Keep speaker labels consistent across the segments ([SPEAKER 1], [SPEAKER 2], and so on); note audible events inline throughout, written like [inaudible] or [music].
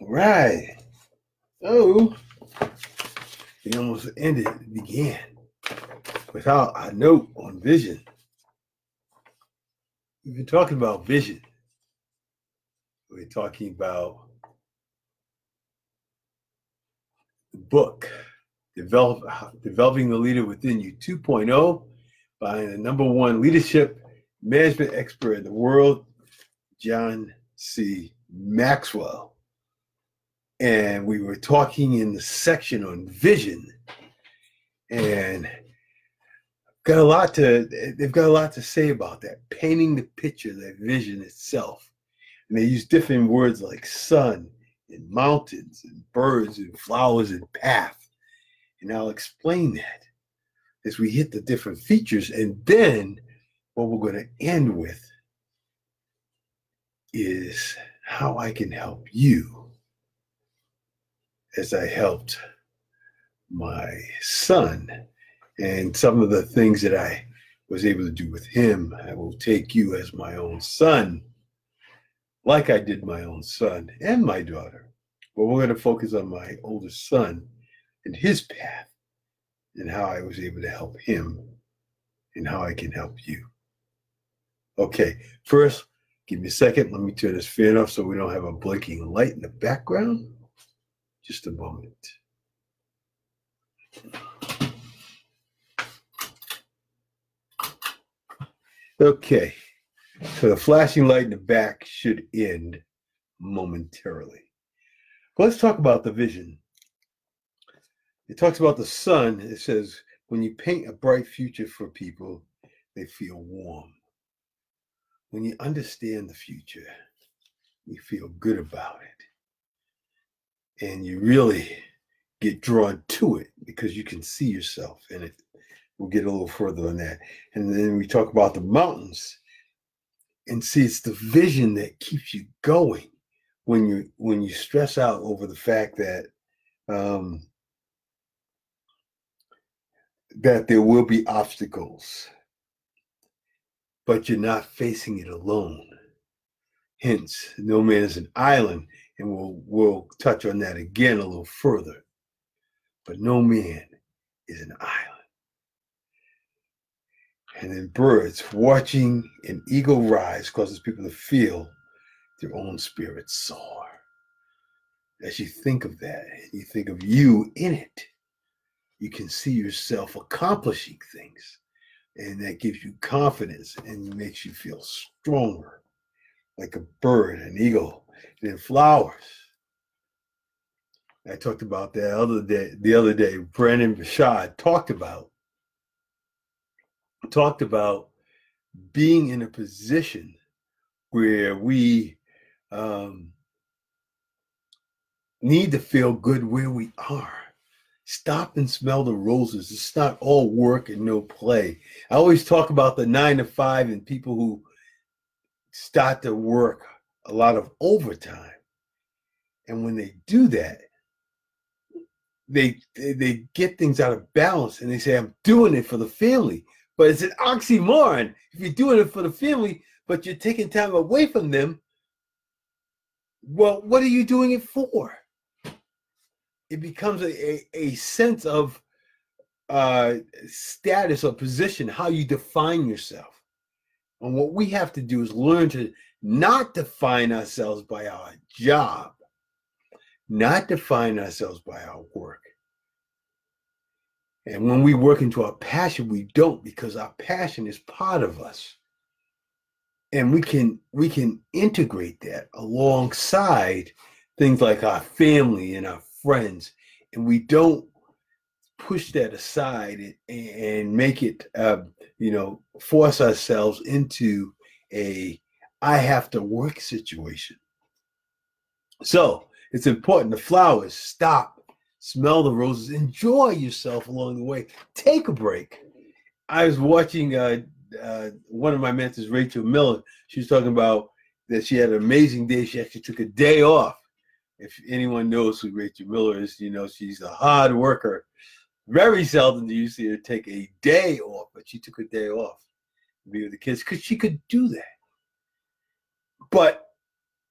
[SPEAKER 1] Right. So we almost ended, began without a note on vision. We've been talking about vision. We're talking about the book, Develop, Developing the Leader Within You 2.0 by the number one leadership management expert in the world, John C. Maxwell. And we were talking in the section on vision. And got a lot to they've got a lot to say about that, painting the picture, that vision itself. And they use different words like sun and mountains and birds and flowers and path. And I'll explain that as we hit the different features. And then what we're going to end with is how I can help you as I helped my son and some of the things that I was able to do with him. I will take you as my own son, like I did my own son and my daughter. But we're going to focus on my oldest son and his path and how I was able to help him and how I can help you. Okay, first, give me a second. Let me turn this fan off so we don't have a blinking light in the background. Just a moment. Okay, so the flashing light in the back should end momentarily. But let's talk about the vision. It talks about the sun. It says, when you paint a bright future for people, they feel warm. When you understand the future, you feel good about it. And you really get drawn to it because you can see yourself in it. We'll get a little further on that. And then we talk about the mountains. And see, it's the vision that keeps you going when you when you stress out over the fact that um, that there will be obstacles, but you're not facing it alone. Hence, no man is an island, and we'll we'll touch on that again a little further. But no man is an island. And then birds watching an eagle rise causes people to feel their own spirit soar. As you think of that, you think of you in it, you can see yourself accomplishing things. And that gives you confidence and makes you feel stronger, like a bird, an eagle, and then flowers. I talked about that other day, the other day, Brendon Burchard talked about talked about being in a position where we um, need to feel good where we are. Stop and smell the roses. It's not all work and no play. I always talk about the nine to five and people who start to work a lot of overtime. And when they do that, they, they get things out of balance and they say, I'm doing it for the family. But it's an oxymoron. If you're doing it for the family, but you're taking time away from them, well, what are you doing it for? It becomes a, a, a sense of uh, status or position, how you define yourself. And what we have to do is learn to not define ourselves by our job, not define ourselves by our work. And when we work into our passion, we don't because our passion is part of us. And we can we can integrate that alongside things like our family and our friends. And we don't push that aside and, and make it uh, you know force ourselves into a I have to work situation. So it's important the flowers stop smell the roses, enjoy yourself along the way. Take a break. I was watching uh, uh, one of my mentors, Rachel Miller. She was talking about that she had an amazing day. She actually took a day off. If anyone knows who Rachel Miller is, you know she's a hard worker. Very seldom do you see her take a day off, but she took a day off to be with the kids because she could do that. But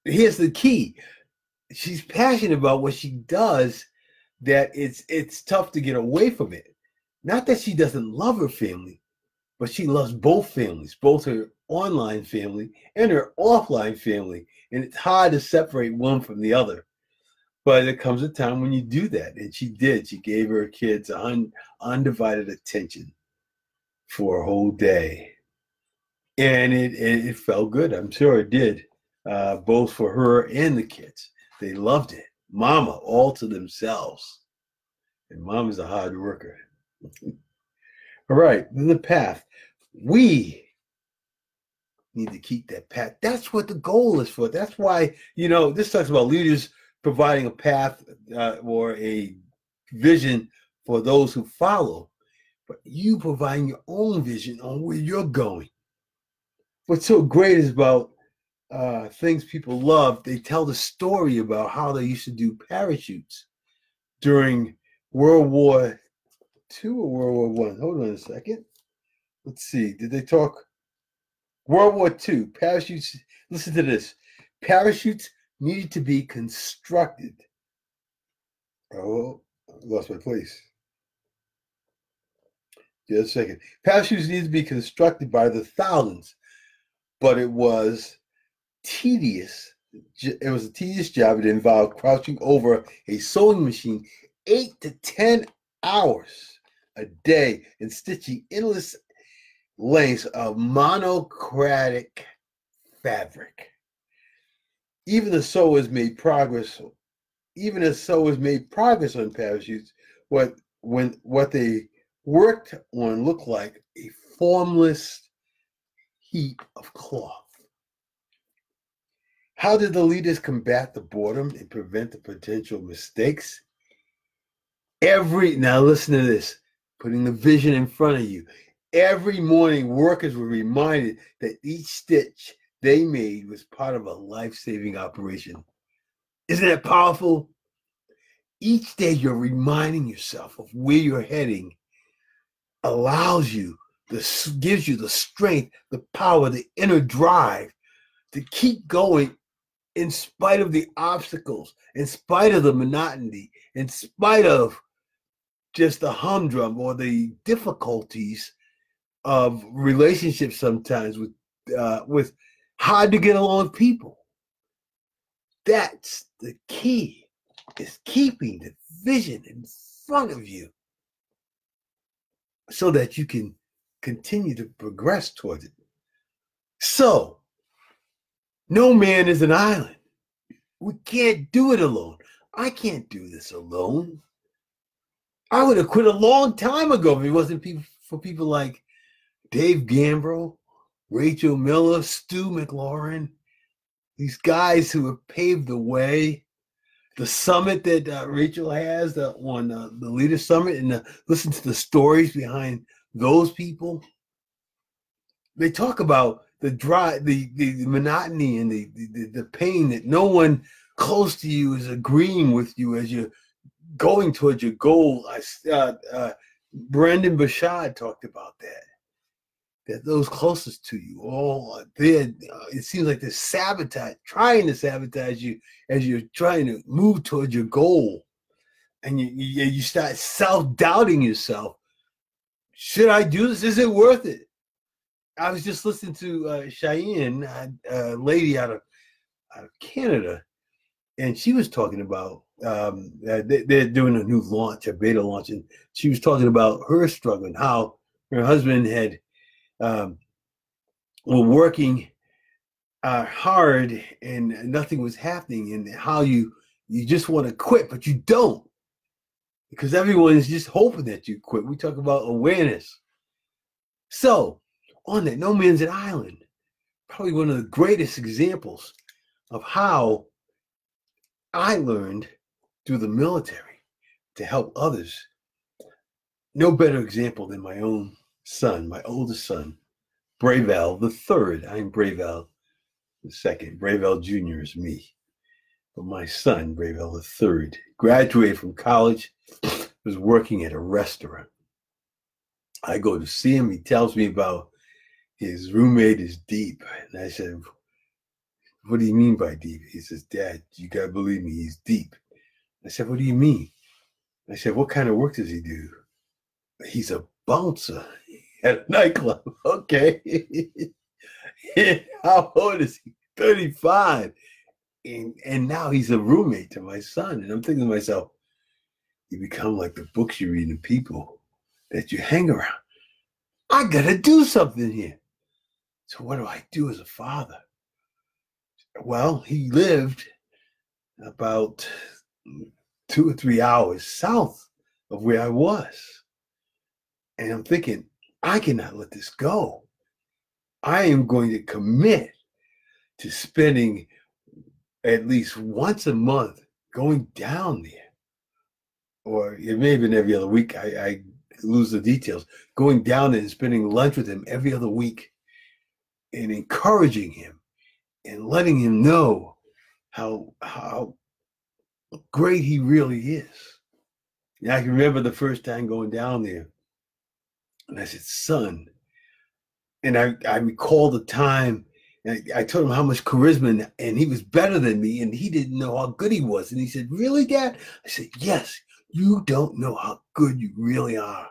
[SPEAKER 1] here's the key she's passionate about what she does that it's it's tough to get away from it. Not that she doesn't love her family, but she loves both families, both her online family and her offline family. And it's hard to separate one from the other. But there comes a time when you do that. And she did. She gave her kids un, undivided attention for a whole day. And it, it, it felt good. I'm sure it did, uh, both for her and the kids. They loved it. Mama, all to themselves. And mama's a hard worker. [laughs] all right, then the path. We need to keep that path. That's what the goal is for. That's why, you know, this talks about leaders providing a path uh, or a vision for those who follow, but you providing your own vision on where you're going. What's so great is about uh, things people love. They tell the story about how they used to do parachutes during World War Two or World War One. Hold on a second. Let's see. Did they talk World War Two Parachutes. Listen to this. Parachutes needed to be constructed. Oh, I lost my place. Just a second. Parachutes needed to be constructed by the thousands, but it was tedious. It was a tedious job. It involved crouching over a sewing machine eight to 10 hours a day and stitching endless lengths of monocratic fabric. Even the sewers made progress. Even as sewers made progress on parachutes, what when what they worked on looked like a formless heap of cloth. How did the leaders combat the boredom and prevent the potential mistakes? Every now listen to this, putting the vision in front of you. Every morning, workers were reminded that each stitch they made was part of a life-saving operation. Isn't that powerful? Each day you're reminding yourself of where you're heading allows you, this gives you the strength, the power, the inner drive to keep going in spite of the obstacles, in spite of the monotony, in spite of just the humdrum or the difficulties of relationships sometimes with uh, with hard to get along people. That's the key is keeping the vision in front of you so that you can continue to progress towards it. So no man is an island. We can't do it alone. I can't do this alone. I would have quit a long time ago if it wasn't for people like Dave Gambro, Rachel Miller, Stu McLaren, these guys who have paved the way. The summit that uh, Rachel has the, on uh, the Leader Summit, and uh, listen to the stories behind those people. They talk about the dry, the, the, monotony and the, the, the pain that no one close to you is agreeing with you as you're going towards your goal. I, uh, uh, Brendon Burchard talked about that. That those closest to you, all they uh, it seems like they're sabotage, trying to sabotage you as you're trying to move towards your goal, and you you, you start self doubting yourself. Should I do this? Is it worth it? I was just listening to uh, Cheyenne, a lady out of out of Canada, and she was talking about um, uh, they, are doing a new launch, a beta launch, and she was talking about her struggle and how her husband had um, were working uh, hard and nothing was happening, and how you you just want to quit, but you don't because everyone is just hoping that you quit. We talk about awareness. So on that no man's an island. Probably one of the greatest examples of how I learned through the military to help others. No better example than my own son, my oldest son, Bravel the third. I'm Bravel the second. Bravel Jr. is me. But my son, Bravel the third, graduated from college, was working at a restaurant. I go to see him. He tells me about his roommate is deep. And I said, What do you mean by deep? He says, Dad, you gotta believe me, he's deep. I said, What do you mean? I said, What kind of work does he do? He's a bouncer at a nightclub. [laughs] Okay. [laughs] How old is he? 35. And, and now he's a roommate to my son. And I'm thinking to myself, you become like the books you read and people that you hang around. I gotta do something here. So what do I do as a father? Well, he lived about two or three hours south of where I was. And I'm thinking, I cannot let this go. I am going to commit to spending at least once a month going down there. Or it may have been every other week. I, I lose the details. Going down and spending lunch with him every other week and encouraging him and letting him know how how great he really is. And I can remember the first time going down there, and I said, "Son," and I I recall the time. I, I told him how much charisma, and, and he was better than me, and he didn't know how good he was. And he said, "Really, Dad?" I said, "Yes. You don't know how good you really are."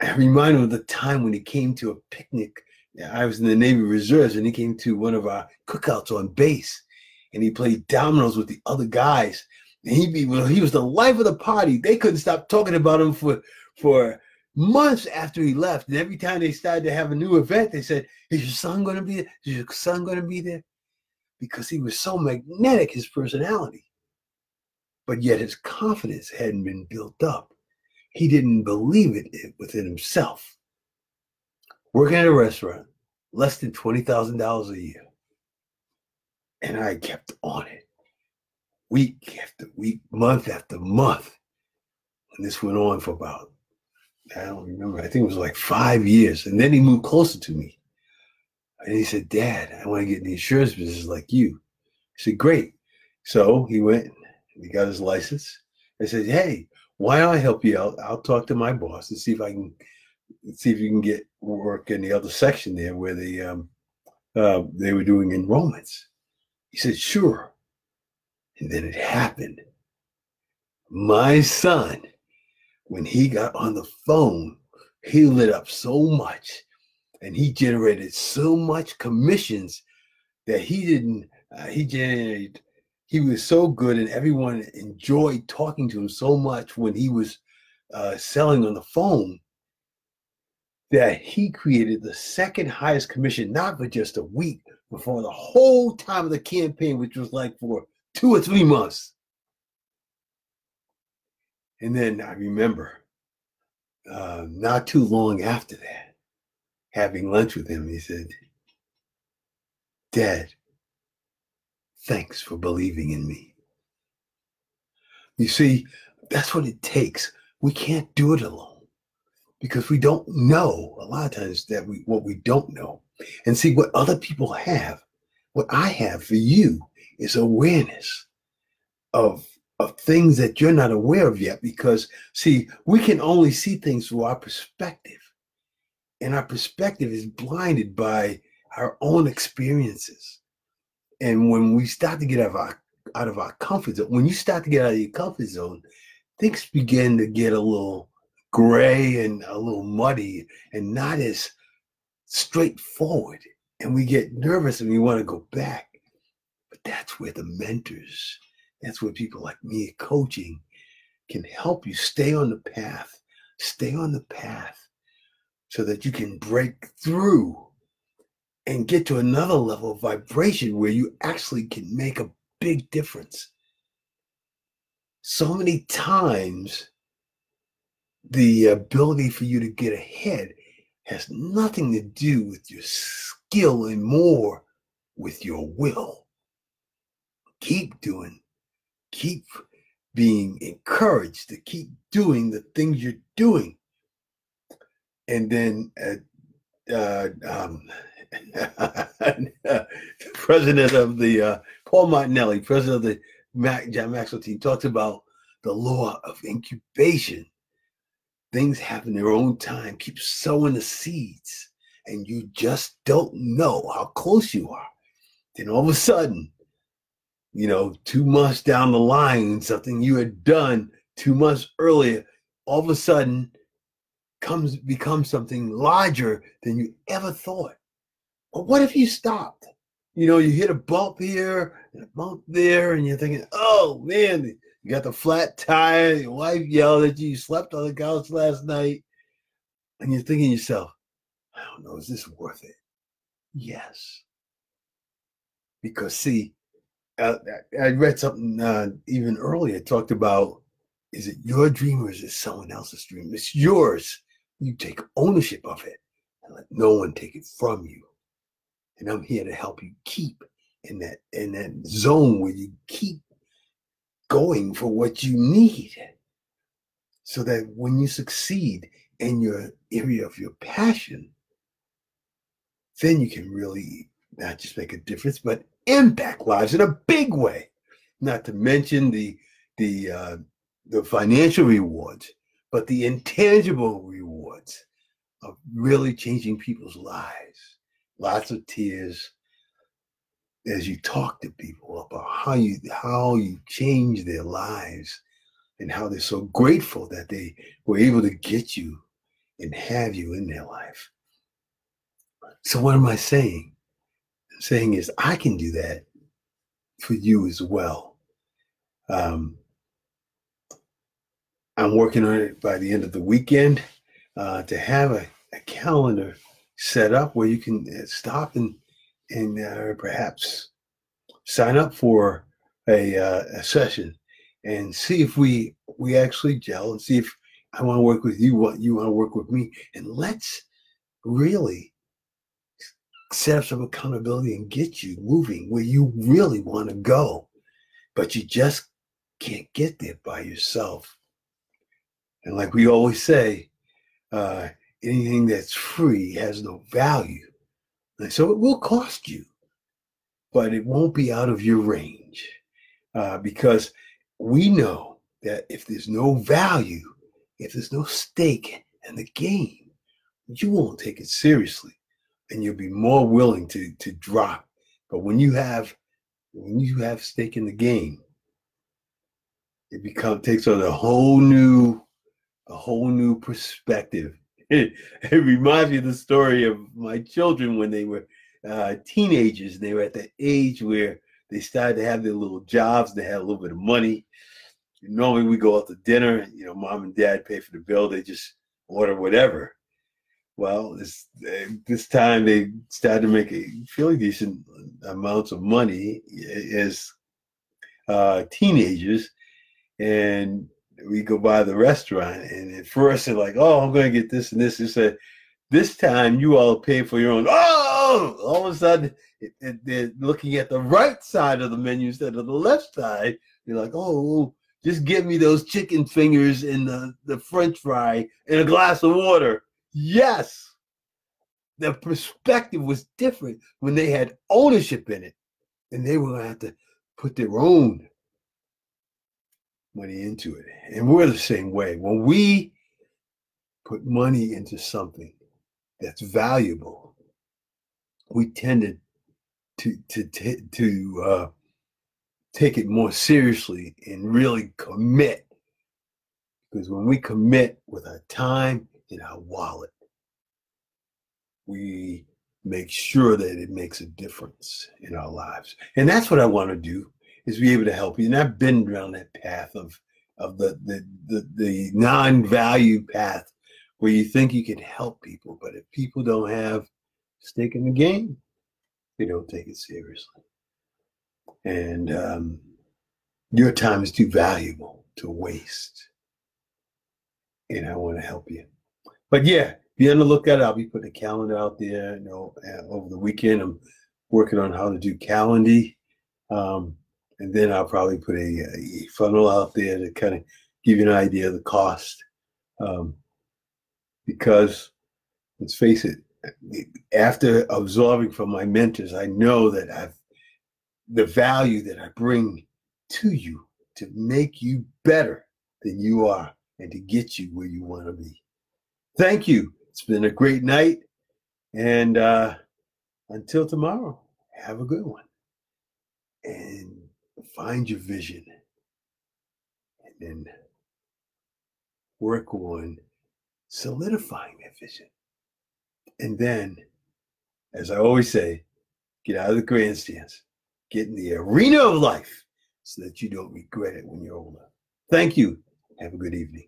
[SPEAKER 1] I remind him of the time when he came to a picnic I was in the Navy Reserves and he came to one of our cookouts on base and he played dominoes with the other guys. And he be well, he was the life of the party. They couldn't stop talking about him for for months after he left. And every time they started to have a new event, they said, Is your son gonna be there? Is your son gonna be there? Because he was so magnetic, his personality. But yet his confidence hadn't been built up. He didn't believe it within himself working at a restaurant, less than $20,000 a year. And I kept on it week after week, month after month. And this went on for about, I don't remember, I think it was like five years. And then he moved closer to me. And he said, Dad, I want to get in the insurance business like you. I said, Great. So he went, he got his license. I said, Hey, why don't I help you out? I'll talk to my boss and see if I can see if you can get work in the other section there where they um, uh, they were doing enrollments. He said, sure. And then it happened. My son, when he got on the phone, he lit up so much and he generated so much commissions that he didn't, uh, he generated, he was so good and everyone enjoyed talking to him so much when he was uh, selling on the phone that he created the second highest commission, not for just a week, but for the whole time of the campaign, which was like for two or three months. And then I remember uh, not too long after that, having lunch with him, he said, Dad, thanks for believing in me. You see, that's what it takes. We can't do it alone because we don't know a lot of times that we what we don't know. And see what other people have what i have for you is awareness of of things that you're not aware of yet because see we can only see things through our perspective. And our perspective is blinded by our own experiences. And when we start to get out of our out of our comfort zone when you start to get out of your comfort zone things begin to get a little gray and a little muddy and not as straightforward. And we get nervous and we want to go back. But that's where the mentors, that's where people like me coaching can help you stay on the path, stay on the path so that you can break through and get to another level of vibration where you actually can make a big difference. So many times the ability for you to get ahead has nothing to do with your skill and more with your will. Keep doing, keep being encouraged to keep doing the things you're doing. And then, uh, uh, um, [laughs] president of the uh, Paul Martinelli, president of the Mac, John Maxwell team, talks about the law of incubation things happen their own time. Keep sowing the seeds, and you just don't know how close you are Then all of a sudden, you know, two months down the line, something you had done two months earlier, all of a sudden comes becomes something larger than you ever thought. But what if you stopped? You know, you hit a bump here and a bump there, and you're thinking, oh man, you got the flat tire, your wife yelled at you, you slept on the couch last night, and you're thinking yourself, I don't know, is this worth it? Yes. Because see, uh, I read something uh, even earlier, talked about is it your dream or is it someone else's dream? It's yours. You take ownership of it and let no one take it from you. And I'm here to help you keep in that in that zone where you keep going for what you need. So that when you succeed in your area of your passion, then you can really not just make a difference, but impact lives in a big way. Not to mention the the uh, the financial rewards, but the intangible rewards of really changing people's lives. Lots of tears as you talk to people about how you how you change their lives and how they're so grateful that they were able to get you and have you in their life. So what am I saying? I'm saying is I can do that for you as well. Um, I'm working on it by the end of the weekend uh, to have a, a, calendar set up where you can uh, stop and and uh, perhaps sign up for a, uh, a session and see if we we actually gel and see if I want to work with you, what you want to work with me, and let's really set up some accountability and get you moving where you really want to go, but you just can't get there by yourself. And like we always say, uh, anything that's free has no value. So it will cost you, but it won't be out of your range uh, because we know that if there's no value, if there's no stake in the game, you won't take it seriously and you'll be more willing to, to drop. But when you have when you have stake in the game, it becomes takes on a whole new a whole new perspective. [laughs] It, reminds me of the story of my children when they were uh, teenagers. They were at the age where they started to have their little jobs. They had a little bit of money. Normally, we go out to dinner. You know, mom and dad pay for the bill. They just order whatever. Well, this this time they started to make a fairly decent amounts of money as uh, teenagers, and we go by the restaurant, and at first they're like, "Oh, I'm going to get this and this." They said, "This time you all pay for your own." Oh, all of a sudden it, it, they're looking at the right side of the menu instead of the left side. They're like, "Oh, just give me those chicken fingers and the the French fry and a glass of water." Yes, the perspective was different when they had ownership in it, and they were going to have to put their own money into it. And we're the same way. When we put money into something that's valuable, we tend to to to, to uh, take it more seriously and really commit. Because when we commit with our time and our wallet, we make sure that it makes a difference in our lives. And that's what I want to do is be able to help you. And I've been down that path of of the the the, the non-value path where you think you can help people, but if people don't have stake in the game, they don't take it seriously. And um, your time is too valuable to waste. And I want to help you. But yeah, be on the lookout. I'll be putting a calendar out there. You know, uh, over the weekend, I'm working on how to do Calendly. Um, and then I'll probably put a, a, funnel out there to kind of give you an idea of the cost. Um, because let's face it, after absorbing from my mentors, I know that I've the value that I bring to you to make you better than you are and to get you where you want to be. Thank you. It's been a great night. And uh, until tomorrow, have a good one. and find your vision and then work on solidifying that vision. And then, as I always say, get out of the grandstands, get in the arena of life so that you don't regret it when you're older. Thank you. Have a good evening.